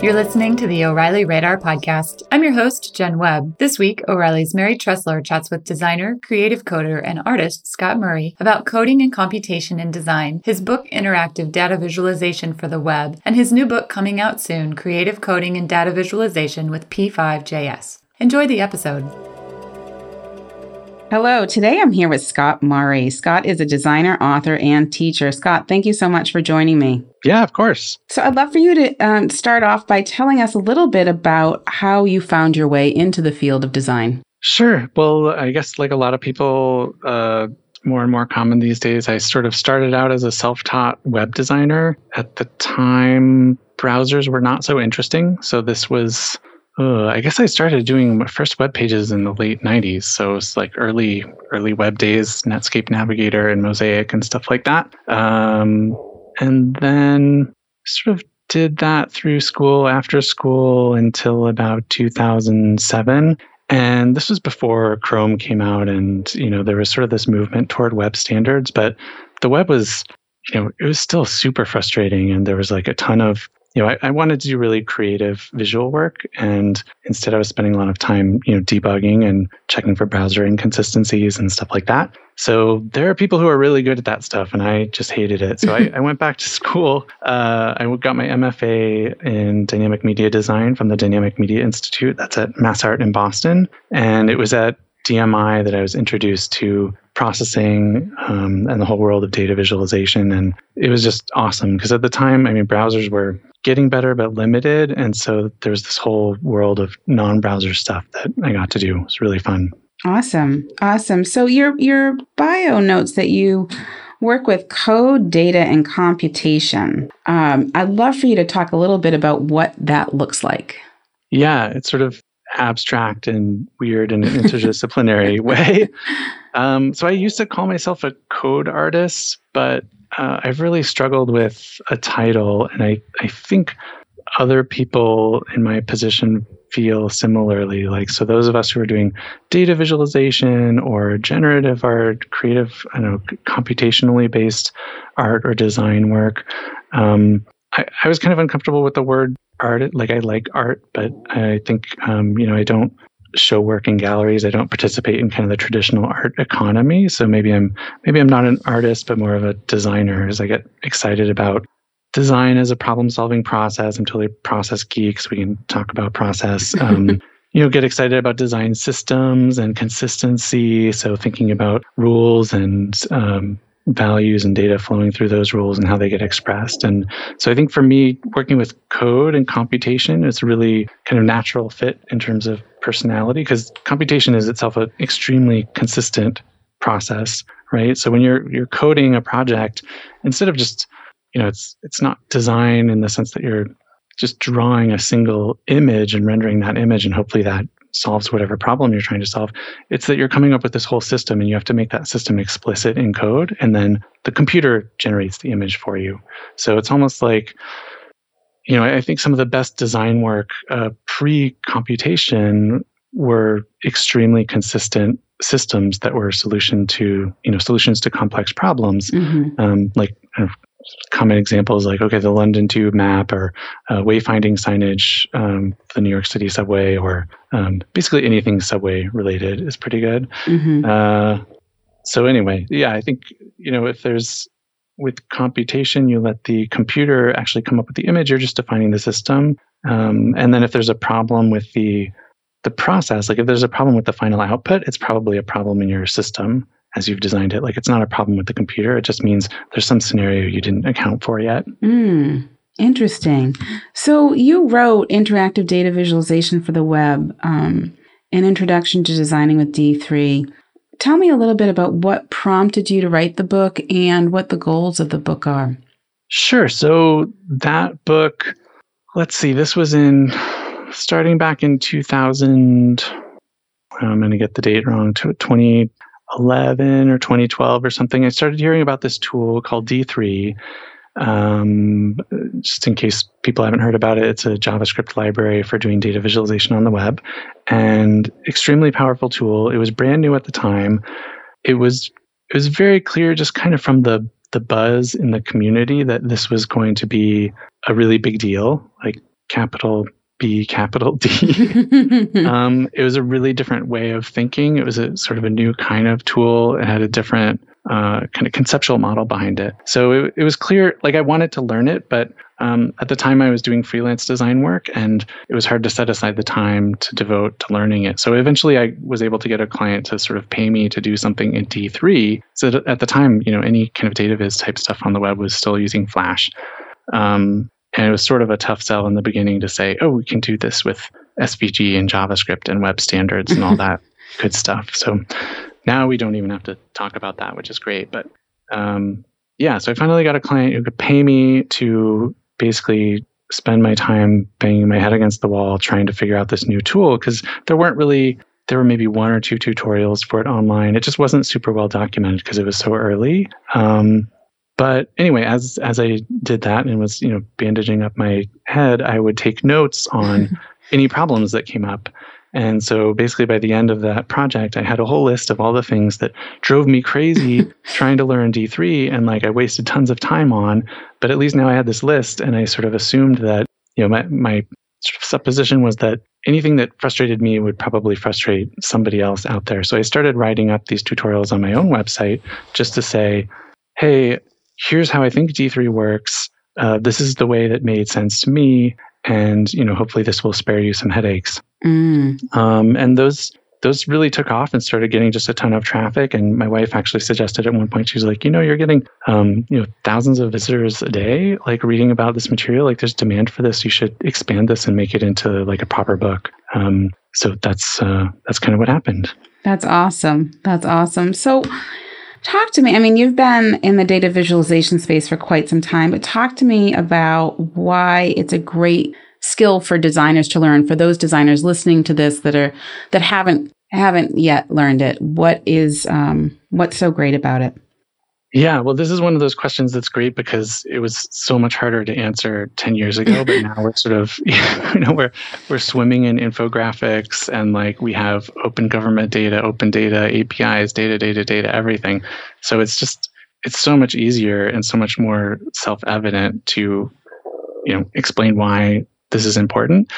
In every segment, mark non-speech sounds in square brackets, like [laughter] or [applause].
You're listening to the O'Reilly Radar Podcast. I'm your host, Jen Webb. This week, O'Reilly's Mary Treseler chats with designer, creative coder, and artist Scott Murray about coding and computation in design, his book, Interactive Data Visualization for the Web, and his new book coming out soon, Creative Coding and Data Visualization with P5JS. Enjoy the episode. Hello, today I'm here with Scott Murray. Scott is a designer, author, and teacher. Scott, thank you so much for joining me. Yeah, of course. So I'd love for you to um, start off by telling us a little bit about how you found your way into the field of design. Sure. Well, I guess like a lot of people, uh, more and more common these days, I sort of started out as a self taught web designer. At the time, browsers were not so interesting. So this was uh, I guess I started doing my first web pages in the late 90s. So it's like early, early web days, Netscape Navigator and Mosaic and stuff like that. Um, and then sort of did that through school, after school until about 2007. And this was before Chrome came out, and you know there was sort of this movement toward web standards, but the web was, you know, it was still super frustrating, and there was like a ton of you know, I, I, wanted to do really creative visual work, and instead I was spending a lot of time, you know, debugging and checking for browser inconsistencies and stuff like that. So there are people who are really good at that stuff, and I just hated it. So I, [laughs] I went back to school. Uh, I got my MFA in dynamic media design from the Dynamic Media Institute. That's at MassArt in Boston, and it was at DMI that I was introduced to processing um, and the whole world of data visualization. And it was just awesome because at the time, I mean, browsers were getting better but limited. And so there's this whole world of non browser stuff that I got to do. It's really fun. Awesome. Awesome. So your your bio notes that you work with code, data, and computation. Um, I'd love for you to talk a little bit about what that looks like. Yeah, it's sort of abstract and weird in an [laughs] interdisciplinary way. [laughs] Um, so I used to call myself a code artist, but uh, I've really struggled with a title, and I, I think other people in my position feel similarly. Like, so those of us who are doing data visualization or generative art, creative, I know, computationally based art or design work, um, I, I was kind of uncomfortable with the word art. Like, I like art, but I think, um, you know, I don't show work in galleries. I don't participate in kind of the traditional art economy. So maybe I'm maybe I'm not an artist, but more of a designer as I get excited about design as a problem solving process. I'm totally process geeks. We can talk about process. [laughs] Um, you know, get excited about design systems and consistency. So thinking about rules and um, values and data flowing through those rules and how they get expressed. And so I think for me, working with code and computation is really kind of natural fit in terms of personality because computation is itself an extremely consistent process, right? So when you're you're coding a project, instead of just you know, it's it's not design in the sense that you're just drawing a single image and rendering that image and hopefully that solves whatever problem you're trying to solve. It's that you're coming up with this whole system and you have to make that system explicit in code and then the computer generates the image for you. So it's almost like you know, I think some of the best design work uh, pre-computation were extremely consistent systems that were solution to you know solutions to complex problems. Mm-hmm. Um, like kind of common examples like okay the london tube map or uh, wayfinding signage um, the new york city subway or um, basically anything subway related is pretty good mm-hmm. uh, so anyway yeah i think you know if there's with computation you let the computer actually come up with the image you're just defining the system um, and then if there's a problem with the the process like if there's a problem with the final output it's probably a problem in your system as you've designed it. Like it's not a problem with the computer. It just means there's some scenario you didn't account for yet. Mm, interesting. So you wrote interactive data visualization for the web, um, an introduction to designing with D3. Tell me a little bit about what prompted you to write the book and what the goals of the book are. Sure. So that book, let's see, this was in starting back in 2000. I'm going to get the date wrong. 20, 2011 or 2012 or something, I started hearing about this tool called D3. Um, just in case people haven't heard about it, it's a JavaScript library for doing data visualization on the web and extremely powerful tool. It was brand new at the time. It was it was very clear just kind of from the the buzz in the community that this was going to be a really big deal. Like capital B, capital D. [laughs] um, it was a really different way of thinking. It was a sort of a new kind of tool. It had a different uh, kind of conceptual model behind it. So it, it was clear, like I wanted to learn it, but um, at the time I was doing freelance design work and it was hard to set aside the time to devote to learning it. So eventually I was able to get a client to sort of pay me to do something in D3. So at the time, you know, any kind of data viz type stuff on the web was still using Flash. Um, and it was sort of a tough sell in the beginning to say, oh, we can do this with SVG and JavaScript and web standards and all [laughs] that good stuff. So now we don't even have to talk about that, which is great. But um, yeah, so I finally got a client who could pay me to basically spend my time banging my head against the wall trying to figure out this new tool because there weren't really there were maybe one or two tutorials for it online. It just wasn't super well documented because it was so early. Um, but anyway, as as I did that and was you know bandaging up my head, I would take notes on [laughs] any problems that came up. And so basically, by the end of that project, I had a whole list of all the things that drove me crazy [laughs] trying to learn D3 and like I wasted tons of time on. But at least now I had this list, and I sort of assumed that, you know, my, my sort of supposition was that anything that frustrated me would probably frustrate somebody else out there. So I started writing up these tutorials on my own website just to say, hey, here's how I think D3 works. Uh, this is the way that made sense to me and you know hopefully this will spare you some headaches. Mm. um, and those those really took off and started getting just a ton of traffic and my wife actually suggested at one point she was like you know you're getting um, you know thousands of visitors a day like reading about this material like there's demand for this you should expand this and make it into like a proper book. Um, so that's uh, that's kind of what happened. That's awesome. That's awesome. So Talk to me. I mean, you've been in the data visualization space for quite some time, but talk to me about why it's a great skill for designers to learn. For those designers listening to this that are that haven't haven't yet learned it, what is um, what's so great about it? Yeah, well, this is one of those questions that's great because it was so much harder to answer 10 years ago, but [laughs] now we're sort of, [laughs] you know, we're, we're swimming in infographics and like we have open government data, open data, APIs, data, data, data, everything. So it's just, it's so much easier and so much more self evident to, you know, explain why this is important.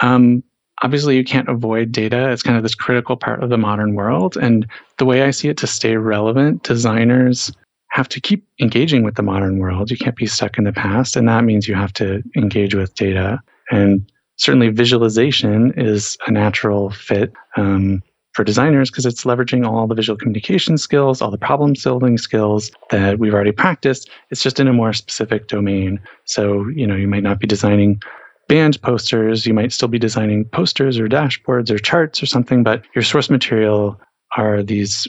Um, obviously you can't avoid data it's kind of this critical part of the modern world and the way i see it to stay relevant designers have to keep engaging with the modern world. You can't be stuck in the past. And that means you have to engage with data. And certainly visualization is a natural fit um, for designers because it's leveraging all the visual communication skills, all the problem solving skills that we've already practiced. It's just in a more specific domain. So, you know, you might not be designing band posters, you might still be designing posters or dashboards or charts or something, but your source material are these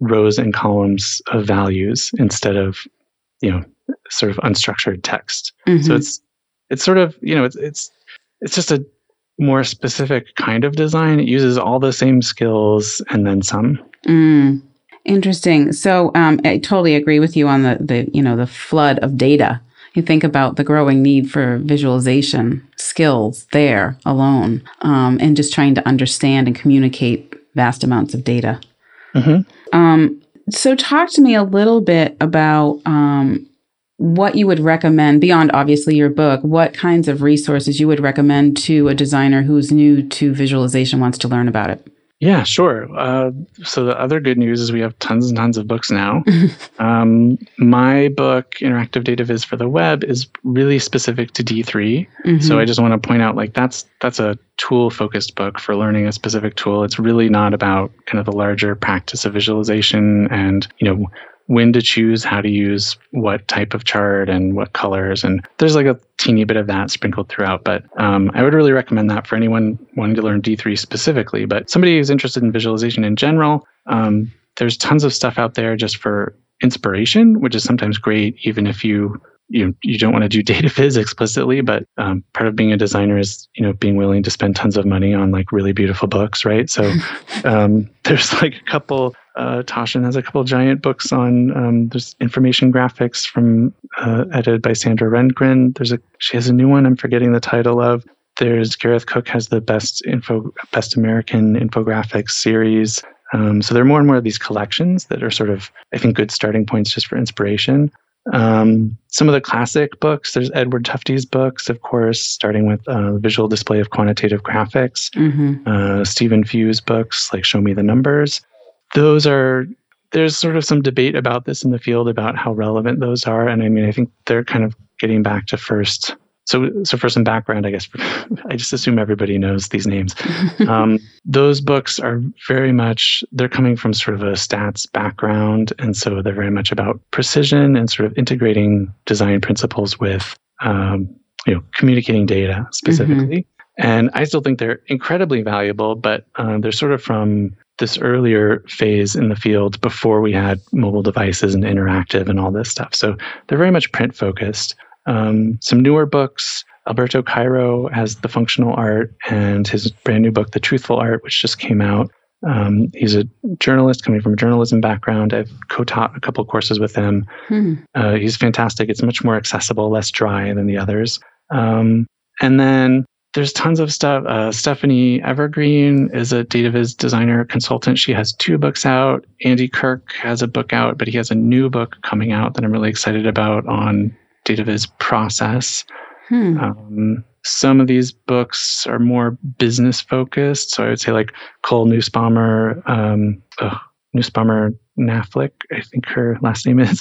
rows and columns of values instead of you know sort of unstructured text. Mm-hmm. so it's it's sort of you know it's it's it's just a more specific kind of design. It uses all the same skills and then some. Mm. interesting. So um, i totally agree with you on the the you know the flood of data. You think about the growing need for visualization skills there alone um, and just trying to understand and communicate vast amounts of data mm-hmm. Um, so, talk to me a little bit about um, what you would recommend beyond obviously your book. What kinds of resources you would recommend to a designer who's new to visualization, wants to learn about it? Yeah, sure. Uh, so the other good news is we have tons and tons of books now. [laughs] um, my book, Interactive Data Viz for the Web, is really specific to D3. Mm-hmm. So I just want to point out, like that's that's a tool-focused book for learning a specific tool. It's really not about kind of the larger practice of visualization and you know when to choose how to use what type of chart and what colors. And there's like a teeny bit of that sprinkled throughout. But um, I would really recommend that for anyone wanting to learn D3 specifically. But somebody who's interested in visualization in general, um, there's tons of stuff out there just for inspiration, which is sometimes great, even if you you you don't want to do [laughs] data viz explicitly, but um, part of being a designer is you know being willing to spend tons of money on like really beautiful books, right? So [laughs] um, there's like a couple uh, Taschen has a couple giant books on um, there's information graphics from uh, edited by Sandra Rendgen. There's a she has a new one I'm forgetting the title of. There's Gareth Cook has the best info best American infographics series. Um, so there are more and more of these collections that are sort of I think good starting points just for inspiration. Um, some of the classic books, there's Edward Tufte's books, of course, starting with uh, Visual Display of Quantitative Graphics, mm-hmm. uh, Stephen Few's books like Show Me the Numbers. Those are, there's sort of some debate about this in the field about how relevant those are. And I mean, I think they're kind of getting back to first so so for some background i guess [laughs] i just assume everybody knows these names [laughs] um, those books are very much they're coming from sort of a stats background and so they're very much about precision and sort of integrating design principles with um, you know communicating data specifically mm-hmm. and i still think they're incredibly valuable but uh, they're sort of from this earlier phase in the field before we had mobile devices and interactive and all this stuff so they're very much print focused um, some newer books. Alberto Cairo has the functional art and his brand new book, The Truthful Art, which just came out. Um, he's a journalist coming from a journalism background. I've co-taught a couple courses with him. Hmm. Uh, he's fantastic. It's much more accessible, less dry than the others. Um, and then there's tons of stuff. Uh, Stephanie Evergreen is a DataViz designer consultant. She has two books out. Andy Kirk has a book out, but he has a new book coming out that I'm really excited about on DataViz process. Hmm. Um, some of these books are more business focused. So I would say like Cole Nussbaumer, um, oh, Nussbaumer Knaflic, I think her last name is,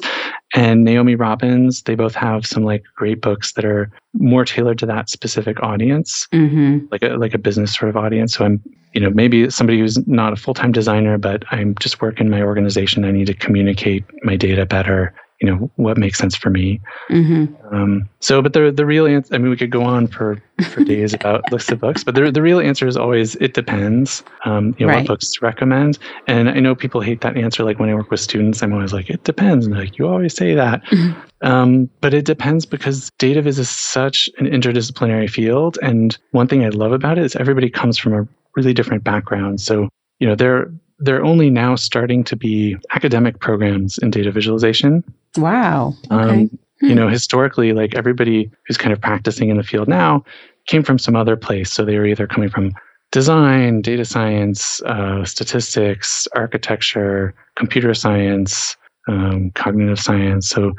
and Naomi Robbins. They both have some like great books that are more tailored to that specific audience, mm-hmm. like a like a business sort of audience. So I'm, you know, maybe somebody who's not a full time designer, but I'm just working my organization. I need to communicate my data better you know what makes sense for me mm-hmm. um, so but the the real answer i mean we could go on for for days [laughs] about lists of books but the, the real answer is always it depends um, you know right. what books to recommend and i know people hate that answer like when i work with students i'm always like it depends and like you always say that mm-hmm. um, but it depends because data viz is such an interdisciplinary field and one thing i love about it is everybody comes from a really different background so you know there they're only now starting to be academic programs in data visualization. Wow. Um, okay. Um, hmm. You know, historically, like everybody who's kind of practicing in the field now came from some other place. So they were either coming from design, data science, uh, statistics, architecture, computer science, um, cognitive science, so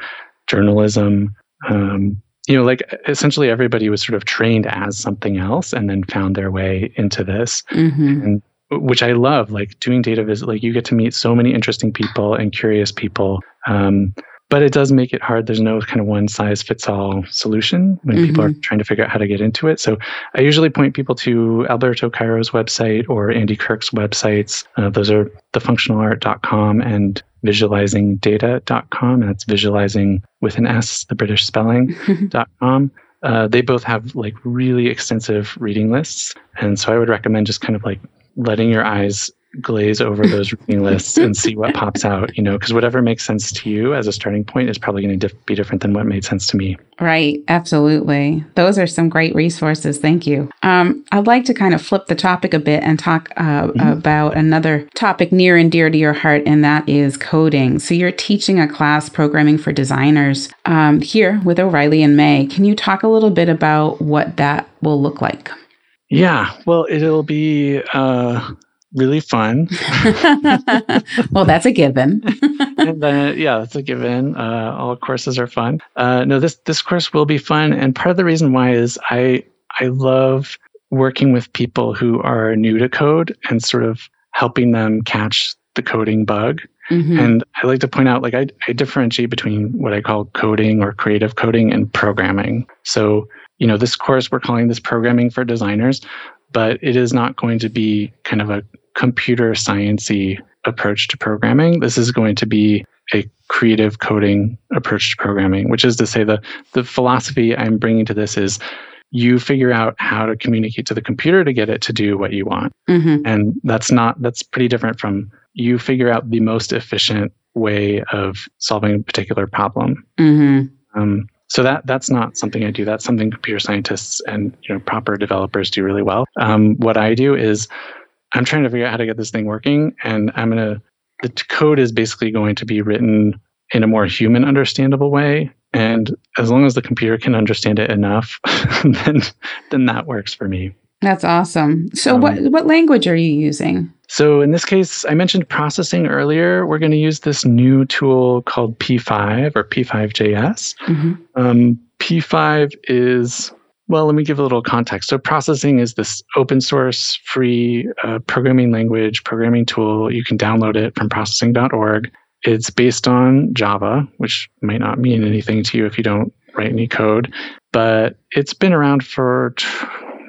journalism. Um, you know, like essentially everybody was sort of trained as something else and then found their way into this. Mm-hmm. And which I love, like doing data visit. Like you get to meet so many interesting people and curious people. Um, but it does make it hard. There's no kind of one size fits all solution when mm-hmm. people are trying to figure out how to get into it. So I usually point people to Alberto Cairo's website or Andy Kirk's websites. Uh, those are thefunctionalart.com and visualizingdata.com. And that's visualizing with an S, the British spelling.com. [laughs] Uh, they both have like really extensive reading lists. And so I would recommend just kind of like letting your eyes glaze over those reading lists and see what pops out, you know, because whatever makes sense to you as a starting point is probably going to be different than what made sense to me. Right. Absolutely. Those are some great resources. Thank you. Um, I'd like to kind of flip the topic a bit and talk uh, mm-hmm. about another topic near and dear to your heart, and that is coding. So you're teaching a class programming for designers um, here with O'Reilly in May. Can you talk a little bit about what that will look like? Yeah, well, it'll be uh, really fun. [laughs] well, that's a given. [laughs] and then, yeah, that's a given. Uh, all courses are fun. Uh, no, this this course will be fun, and part of the reason why is I I love working with people who are new to code and sort of helping them catch the coding bug. Mm-hmm. And I like to point out, like, I, I differentiate between what I call coding or creative coding and programming. So you know, this course we're calling this programming for designers, but it is not going to be kind of a computer sciency approach to programming. This is going to be a creative coding approach to programming, which is to say the the philosophy I'm bringing to this is you figure out how to communicate to the computer to get it to do what you want. Mm-hmm. And that's not that's pretty different from you figure out the most efficient way of solving a particular problem. Mm-hmm. Um, so that that's not something I do. That's something computer scientists and you know proper developers do really well. Um, what I do is I'm trying to figure out how to get this thing working, and I'm gonna the code is basically going to be written in a more human understandable way. And as long as the computer can understand it enough, [laughs] then then that works for me. That's awesome. So um, what what language are you using? So in this case, I mentioned processing earlier. We're going to use this new tool called P5 or P5JS. Mm-hmm. Um, P5 is well, let me give a little context. So, processing is this open source, free uh, programming language, programming tool. You can download it from processing.org. It's based on Java, which might not mean anything to you if you don't write any code, but it's been around for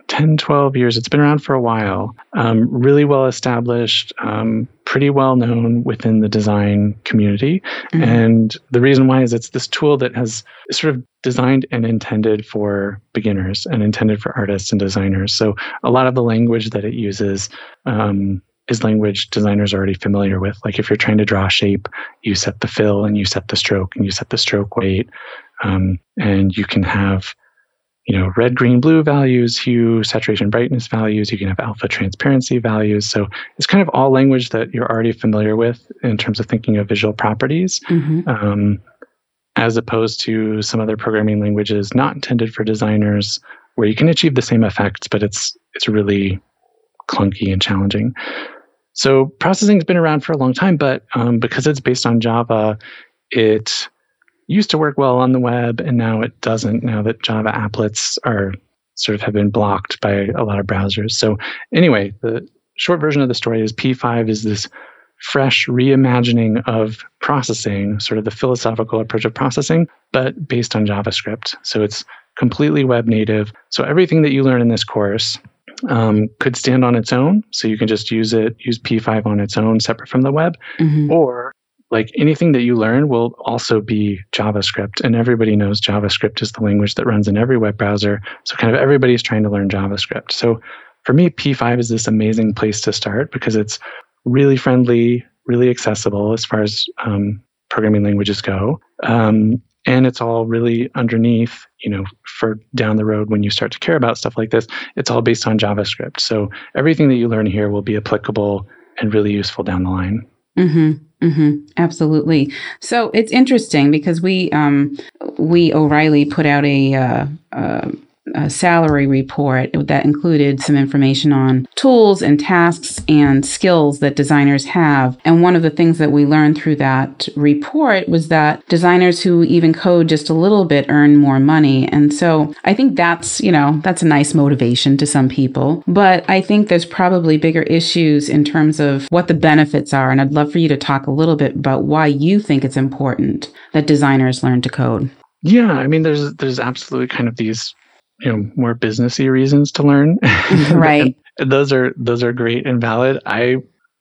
10, 12 years. It's been around for a while. Um, really well established, um, pretty well known within the design community. Mm-hmm. And the reason why is it's this tool that has sort of designed and intended for beginners and intended for artists and designers. So a lot of the language that it uses um, is language designers are already familiar with. Like if you're trying to draw a shape, you set the fill and you set the stroke and you set the stroke weight. Um, and you can have you know, red, green, blue values, hue, saturation, brightness values. You can have alpha transparency values. So it's kind of all language that you're already familiar with in terms of thinking of visual properties, mm-hmm. um, as opposed to some other programming languages not intended for designers, where you can achieve the same effects, but it's it's really clunky and challenging. So processing has been around for a long time, but um, because it's based on Java, it used to work well on the web and now it doesn't now that Java applets are sort of have been blocked by a lot of browsers. So anyway, the short version of the story is P5 is this fresh reimagining of processing, sort of the philosophical approach of processing, but based on JavaScript. So it's completely web native. So everything that you learn in this course um, could stand on its own. So you can just use it, use P5 on its own, separate from the web, mm-hmm. or like anything that you learn will also be JavaScript. And everybody knows JavaScript is the language that runs in every web browser. So kind of everybody's trying to learn JavaScript. So for me, P5 is this amazing place to start because it's really friendly, really accessible as far as um, programming languages go. Um, and it's all really underneath, you know, for down the road when you start to care about stuff like this, it's all based on JavaScript. So everything that you learn here will be applicable and really useful down the line. Mm-hmm. Mm-hmm, absolutely. So it's interesting because we um, we O'Reilly put out a, uh, uh, a salary report that included some information on tools and tasks and skills that designers have. And one of the things that we learned through that report was that designers who even code just a little bit earn more money. And so I think that's, you know, that's a nice motivation to some people. But I think there's probably bigger issues in terms of what the benefits are. And I'd love for you to talk a little bit about why you think it's important that designers learn to code. Yeah, I mean, there's there's absolutely kind of these you know more businessy reasons to learn. [laughs] Right. those are those are great and valid. I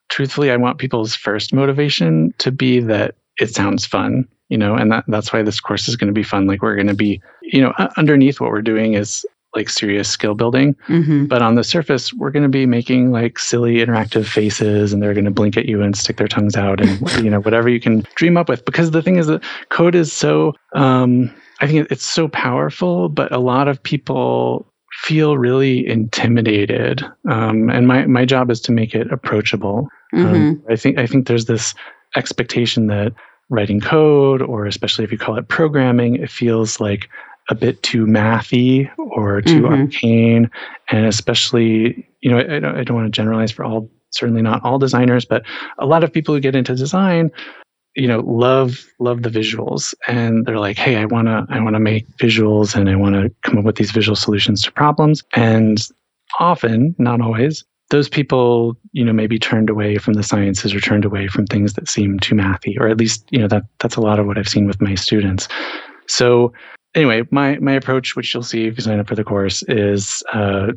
truthfully i want people's first motivation to be that it sounds fun you know and that, that's why this course is going to be fun. Like we're going to be you know underneath what we're doing is like serious skill building. Mm-hmm. but on the surface we're going to be making like silly interactive faces and they're going to blink at you and stick their tongues out and [laughs] you know whatever you can dream up with. Because the thing is that code is so um I think it's so powerful, but a lot of people feel really intimidated. Um, and my, my job is to make it approachable. Um, mm-hmm. Um, I think I think there's this expectation that writing code, or especially if you call it programming, it feels like a bit too mathy or too mm-hmm. arcane, and especially you know I, I don't want to generalize for all certainly not all designers, but a lot of people who get into design you know love love the visuals. And they're like hey i want to i want to make visuals and i want to come up with these visual solutions to problems. And often not always those people you know maybe turned away from the sciences or turned away from things that seem too mathy or at least you know that that's a lot of what i've seen with my students. So anyway my my approach which you'll see if you sign up for the course is uh,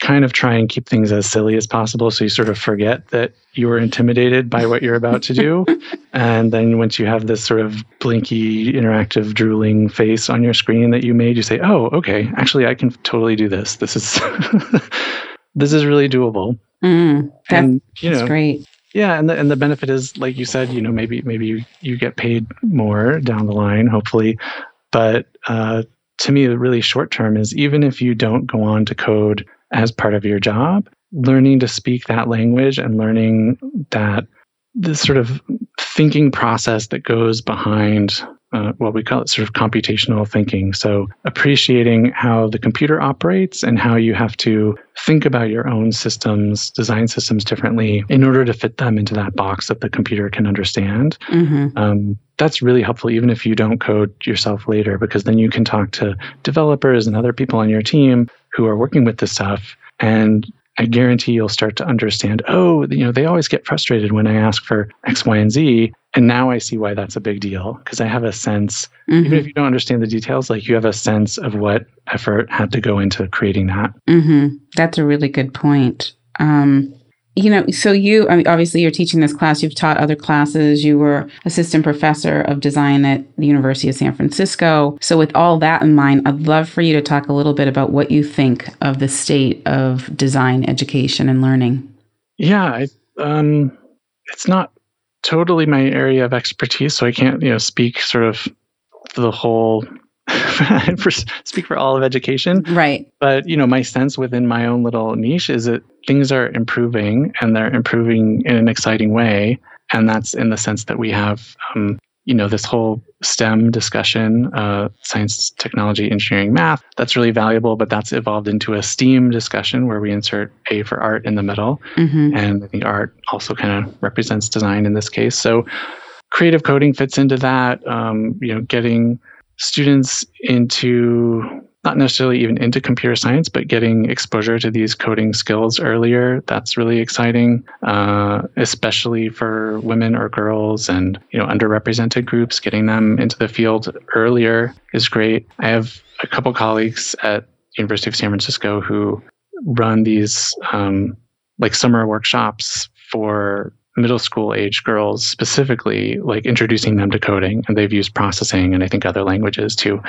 kind of try and keep things as silly as possible so you sort of forget that you were intimidated by what you're about to do. [laughs] And then once you have this sort of blinky interactive drooling face on your screen that you made you say oh okay. Actually i can totally do this. This is [laughs] this is really doable. Mm, and you know great. yeah and the, and the benefit is like you said you know maybe maybe you, you get paid more down the line hopefully. But uh, to me the really short term is even if you don't go on to code as part of your job, learning to speak that language and learning that this sort of thinking process that goes behind uh, well, we call it sort of computational thinking. So, appreciating how the computer operates and how you have to think about your own systems, design systems differently in order to fit them into that box that the computer can understand. Mm-hmm. Um, that's really helpful, even if you don't code yourself later, because then you can talk to developers and other people on your team who are working with this stuff. And I guarantee you'll start to understand, oh, you know, they always get frustrated when I ask for X, Y, and Z. And now I see why that's a big deal because I have a sense, mm-hmm. even if you don't understand the details, like you have a sense of what effort had to go into creating that. Mm-hmm. That's a really good point. Um, you know, so you, I mean, obviously, you're teaching this class. You've taught other classes. You were assistant professor of design at the University of San Francisco. So, with all that in mind, I'd love for you to talk a little bit about what you think of the state of design education and learning. Yeah, I, um, it's not totally my area of expertise, so I can't, you know, speak sort of the whole [laughs] for, speak for all of education. Right. But, you know, my sense within my own little niche is that things are improving and they're improving in an exciting way. And that's in the sense that we have, um, you know, this whole STEM discussion, uh, science, technology, engineering, math, that's really valuable, but that's evolved into a STEAM discussion where we insert A for art in the middle. Mm-hmm. And I think art also kind of represents design in this case. So creative coding fits into that, um, you know, getting students into not necessarily even into computer science, but getting exposure to these coding skills earlier. That's really exciting, uh, especially for women or girls and you know underrepresented groups. Getting them into the field earlier is great. I have a couple colleagues at University of San Francisco who run these um, like summer workshops for middle school age girls specifically like introducing them to coding and they've used processing and i think other languages too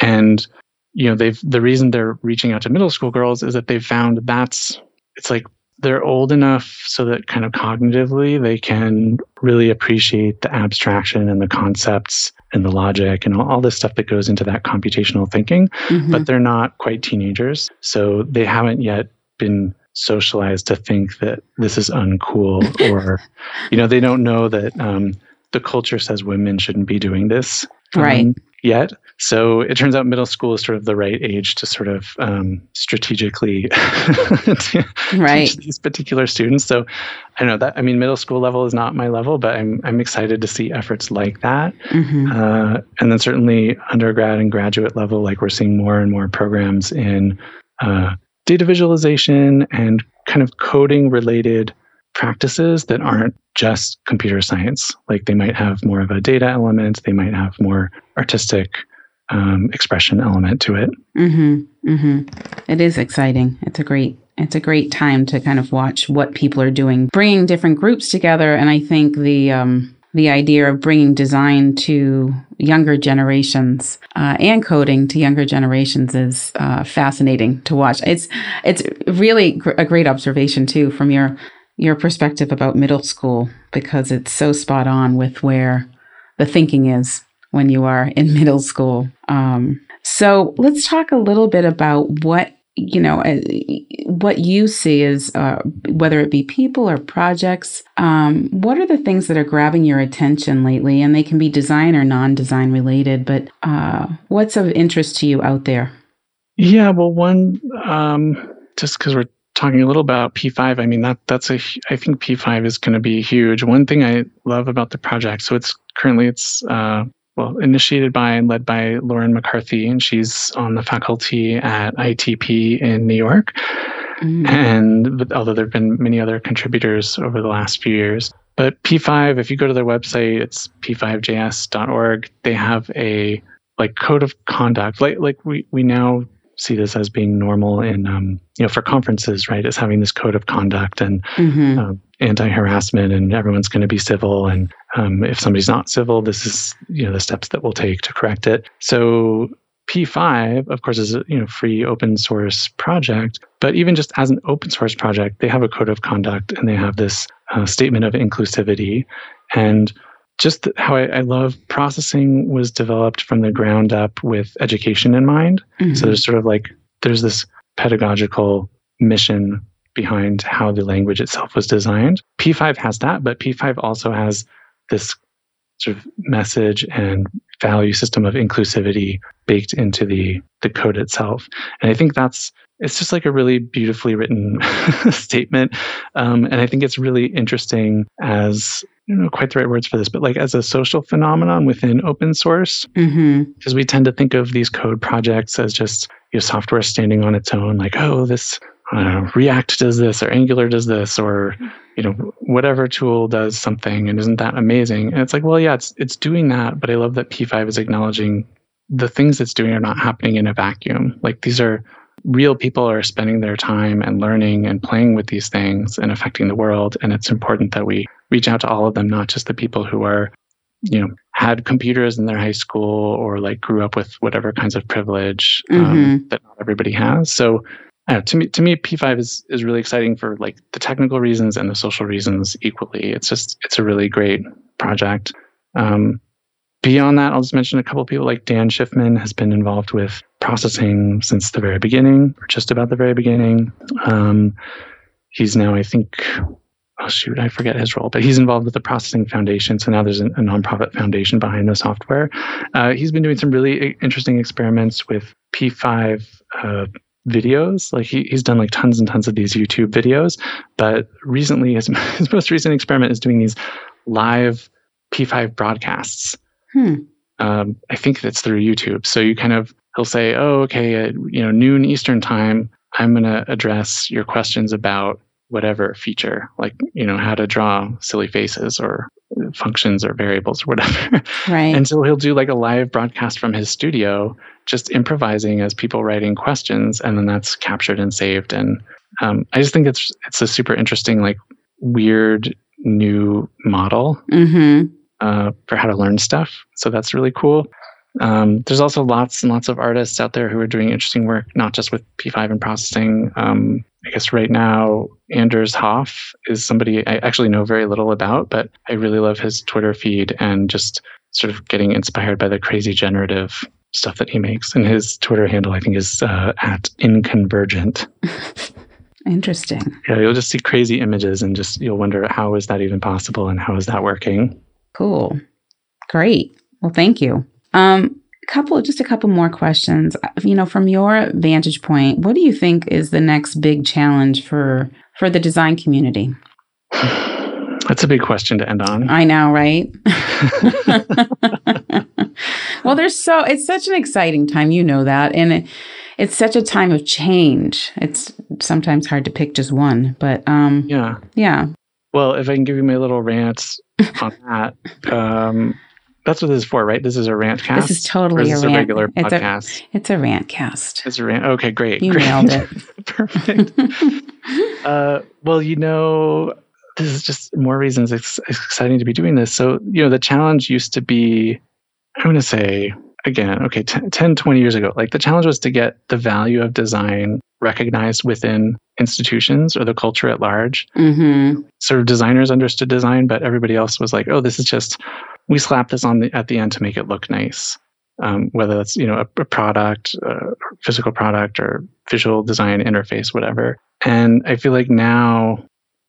and you know they've the reason they're reaching out to middle school girls is that they've found that's it's like they're old enough so that kind of cognitively they can really appreciate the abstraction and the concepts and the logic and all, all this stuff that goes into that computational thinking mm-hmm. but they're not quite teenagers so they haven't yet been socialized to think that this is uncool [laughs] or you know they don't know that um, the culture says women shouldn't be doing this um, right yet so it turns out middle school is sort of the right age to sort of um, strategically [laughs] right. teach these particular students so i don't know that i mean middle school level is not my level but i'm, I'm excited to see efforts like that mm-hmm. uh, and then certainly undergrad and graduate level like we're seeing more and more programs in uh, data visualization and kind of coding related practices that aren't just computer science. Like they might have more of a data element, they might have more artistic um, expression element to it. Mm-hmm, mm-hmm. It is exciting. It's a great it's a great time to kind of watch what people are doing, bringing different groups together. And I think the um, the idea of bringing design to younger generations uh, and coding to younger generations is uh, fascinating to watch. It's it's really gr- a great observation too from your your perspective about middle school because it's so spot on with where the thinking is when you are in [laughs] middle school. Um, so let's talk a little bit about what you know uh, what you see is uh, whether it be people or projects um, what are the things that are grabbing your attention lately? And they can be design or non-design related but uh, what's of interest to you out there? Yeah well one um, just because we're talking a little about p5 i mean that that's a i think p5 is going to be huge. One thing i love about the project so it's currently it's uh, well, initiated by and led by Lauren McCarthy, and she's on the faculty at ITP in New York. Mm-hmm. And although there have been many other contributors over the last few years, but P5, if you go to their website, it's p5js.org. They have a like code of conduct. Like like we we now see this as being normal in um, you know for conferences, right? Is having this code of conduct and mm-hmm. um, anti-harassment, and everyone's going to be civil, and um, if somebody's not civil, this is you know the steps that we'll take to correct it. So P5, of course, is a you know free open source project, but even just as an open source project, they have a code of conduct and they have this uh, statement of inclusivity. And just how I, I, love processing was developed from the ground up with education in mind. Mm-hmm. So there's sort of like there's this pedagogical mission behind how the language itself was designed. P5 has that, but P5 also has this sort of message and value system of inclusivity baked into the the code itself. And I think that's it's just like a really beautifully written [laughs] statement. Um, and I think it's really interesting as I don't know quite the right words for this, but like as a social phenomenon within open source, because mm-hmm. we tend to think of these code projects as just you know, software standing on its own, like oh this know, React does this or Angular does this or you know whatever tool does something and isn't that amazing? And it's like well yeah it's it's doing that, but I love that P5 is acknowledging the things it's doing are not happening in a vacuum. Like these are real people are spending their time and learning and playing with these things and affecting the world. And it's important that we reach out to all of them, not just the people who are, you know, had computers in their high school or like grew up with whatever kinds of privilege um, mm-hmm. that not everybody has. So uh, to me, to me, P5 is is really exciting for like the technical reasons and the social reasons equally. It's just it's a really great project. Um, Beyond that, I'll just mention a couple of people like Dan Shiffman has been involved with processing since the very beginning, or just about the very beginning. Um, he's now, I think, oh shoot, I forget his role, but he's involved with the Processing Foundation. So now there's a, a nonprofit foundation behind the software. Uh, he's been doing some really interesting experiments with P5 uh, videos. Like he, he's done like tons and tons of these YouTube videos, but recently his, [laughs] his most recent experiment is doing these live P5 broadcasts. Hmm. Um, I think that's through YouTube. So you kind of he'll say, "Oh, okay, at you know noon Eastern time, I'm going to address your questions about whatever feature, like you know how to draw silly faces or functions or variables or whatever." Right. [laughs] and so he'll do like a live broadcast from his studio, just improvising as people writing questions, and then that's captured and saved. And um, I just think it's it's a super interesting, like weird new model. Mm-hmm uh, for how to learn stuff. So that's really cool. Um, there's also lots and lots of artists out there who are doing interesting work, not just with P5 and processing. Um, I guess right now, Anders Hoff is somebody I actually know very little about, but I really love his Twitter feed and just sort of getting inspired by the crazy generative stuff that he makes. And his Twitter handle, I think, is uh, at inconvergent. [laughs] Interesting. Yeah, you'll just see crazy images and just you'll wonder how is that even possible and how is that working? Cool. Great. Well, thank you. Um, couple just a couple more questions. You know, from your vantage point, what do you think is the next big challenge for for the design community? [sighs] That's a big question to end on. I know, right? [laughs] [laughs] well, there's so it's such an exciting time, you know that, and it, it's such a time of change. It's sometimes hard to pick just one, but um, yeah, yeah. Well, if I can give you my little rant [laughs] on that, um, that's what this is for, right? This is a rant cast. This is totally is a, rant. a regular it's podcast. A, it's a rant cast. It's a rant. Okay, great. You great. nailed it. [laughs] Perfect. [laughs] uh, well, you know, this is just more reasons it's, it's exciting to be doing this. So, you know, the challenge used to be, I'm going to say, again, okay, t- 10, 20 years ago, like the challenge was to get the value of design recognized within institutions or the culture at large. Mm-hmm. Sort of designers understood design, but everybody else was like, oh, this is just, we slap this on the, at the end to make it look nice. Um, whether that's, you know, a, a product, a physical product or visual design interface, whatever. And I feel like now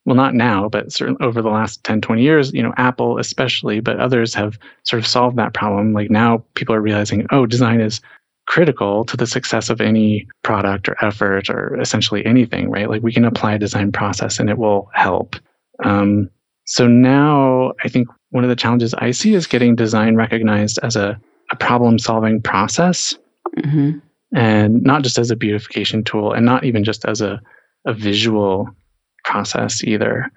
well, not now, but certainly over the last 10, 20 years, you know, Apple especially, but others have sort of solved that problem. Like now people are realizing, oh, design is critical to the success of any product or effort or essentially anything, right? Like we can apply a design process and it will help. Um, so now I think one of the challenges I see is getting design recognized as a, a problem solving process mm-hmm. and not just as a beautification tool and not even just as a, a visual process either.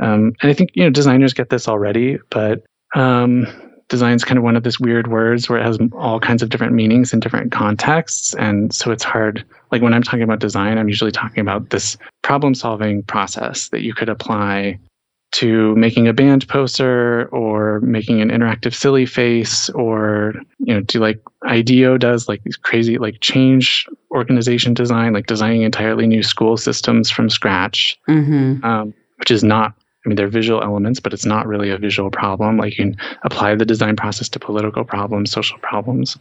Um, and I think you know designers get this already, but um, design is kind of one of this weird words where it has all kinds of different meanings in different contexts, and so it's hard. Like when I'm talking about design, I'm usually talking about this problem-solving process that you could apply to making a band poster or making an interactive silly face or you know do like IDEO does like these crazy like change organization design like designing entirely new school systems from scratch. Mm-hmm. um, which is not I mean they're visual elements but it's not really a visual problem. Like you can apply the design process to political problems social problems.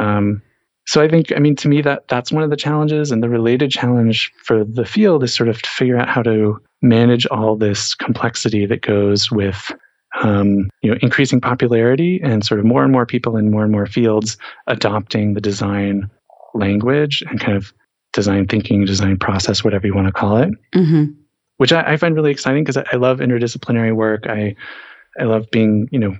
Um, so I think I mean to me that that's one of the challenges and the related challenge for the field is sort of to figure out how to manage all this complexity that goes with um, you know, increasing popularity and sort of more and more people in more and more fields adopting the design language and kind of design thinking, design process, whatever you want to call it. Mm-hmm. Which I, I, find really exciting because I, I love interdisciplinary work. I I love being, you know,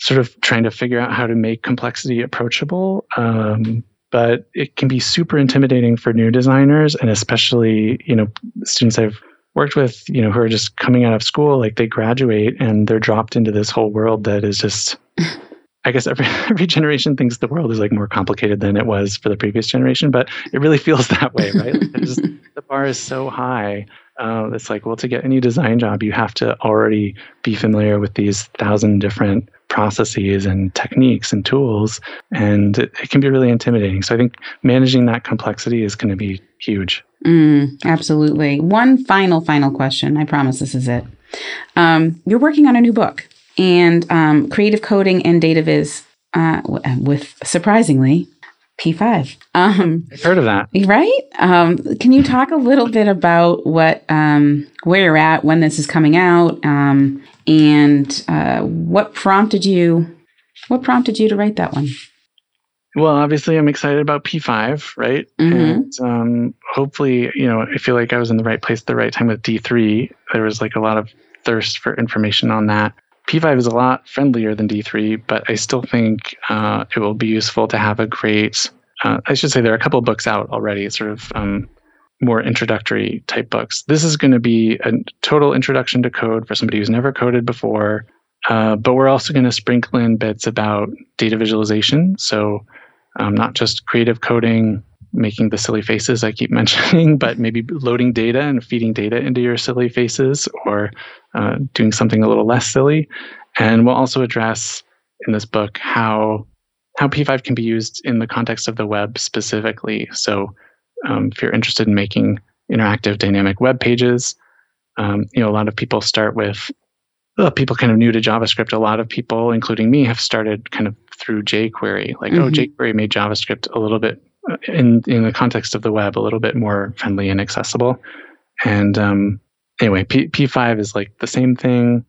sort of trying to figure out how to make complexity approachable. Um, but it can be super intimidating for new designers and especially, you know, students I've worked with, you know, who are just coming out of school, like they graduate and they're dropped into this whole world that is just I guess every [laughs] every generation thinks the world is like more complicated than it was for the previous generation, but it really feels that way, right? just, [laughs] the bar is so high. Uh, it's like, well, to get any design job, you have to already be familiar with these thousand different processes and techniques and tools, and it, it can be really intimidating. So I think managing that complexity is going to be huge. Mm, absolutely. One final, final question. I promise this is it. Um, you're working on a new book and um, creative coding and data viz uh, with surprisingly P5. Um, I've heard of that. Right? Um, can you talk a little bit about what um, where you're at when this is coming out, um, and uh, what prompted you? What prompted you to write that one? Well, obviously, I'm excited about P5, right? Mm-hmm. And um, hopefully, you know, I feel like I was in the right place at the right time with D3. There was like a lot of thirst for information on that. P5 is a lot friendlier than D3, but I still think uh, it will be useful to have a great. Uh, I should say there are a couple books out already, sort of um, more introductory type books. This is going to be a total introduction to code for somebody who's never coded before. Uh, but we're also going to sprinkle in bits about data visualization. So, um, not just creative coding, making the silly faces I keep [laughs] mentioning, but maybe loading data and feeding data into your silly faces or uh, doing something a little less silly. And we'll also address in this book how how P5 can be used in the context of the web specifically. So um, if you're interested in making interactive dynamic web pages, um, you know, a lot of people start with well, people kind of new to JavaScript. A lot of people, including me, have started kind of through jQuery. Like, oh, mm-hmm. oh, jQuery made JavaScript a little bit in in the context of the web a little bit more friendly and accessible. And um, anyway, P, P5 is like the same thing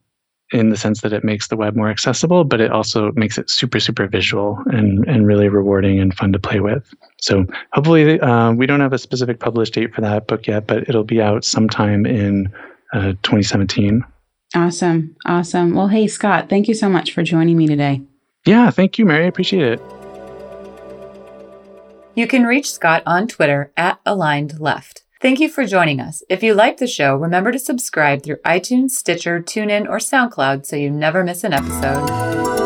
in the sense that it makes the web more accessible, but it also makes it super, super visual and, and really rewarding and fun to play with. So hopefully, uh, we don't have a specific published date for that book yet, but it'll be out sometime in uh, 2017. Awesome. Awesome. Well, hey, Scott, thank you so much for joining me today. Yeah, thank you, Mary. I appreciate it. You can reach Scott on Twitter at Aligned Left. Thank you for joining us. If you like the show, remember to subscribe through iTunes, Stitcher, TuneIn, or SoundCloud so you never miss an episode.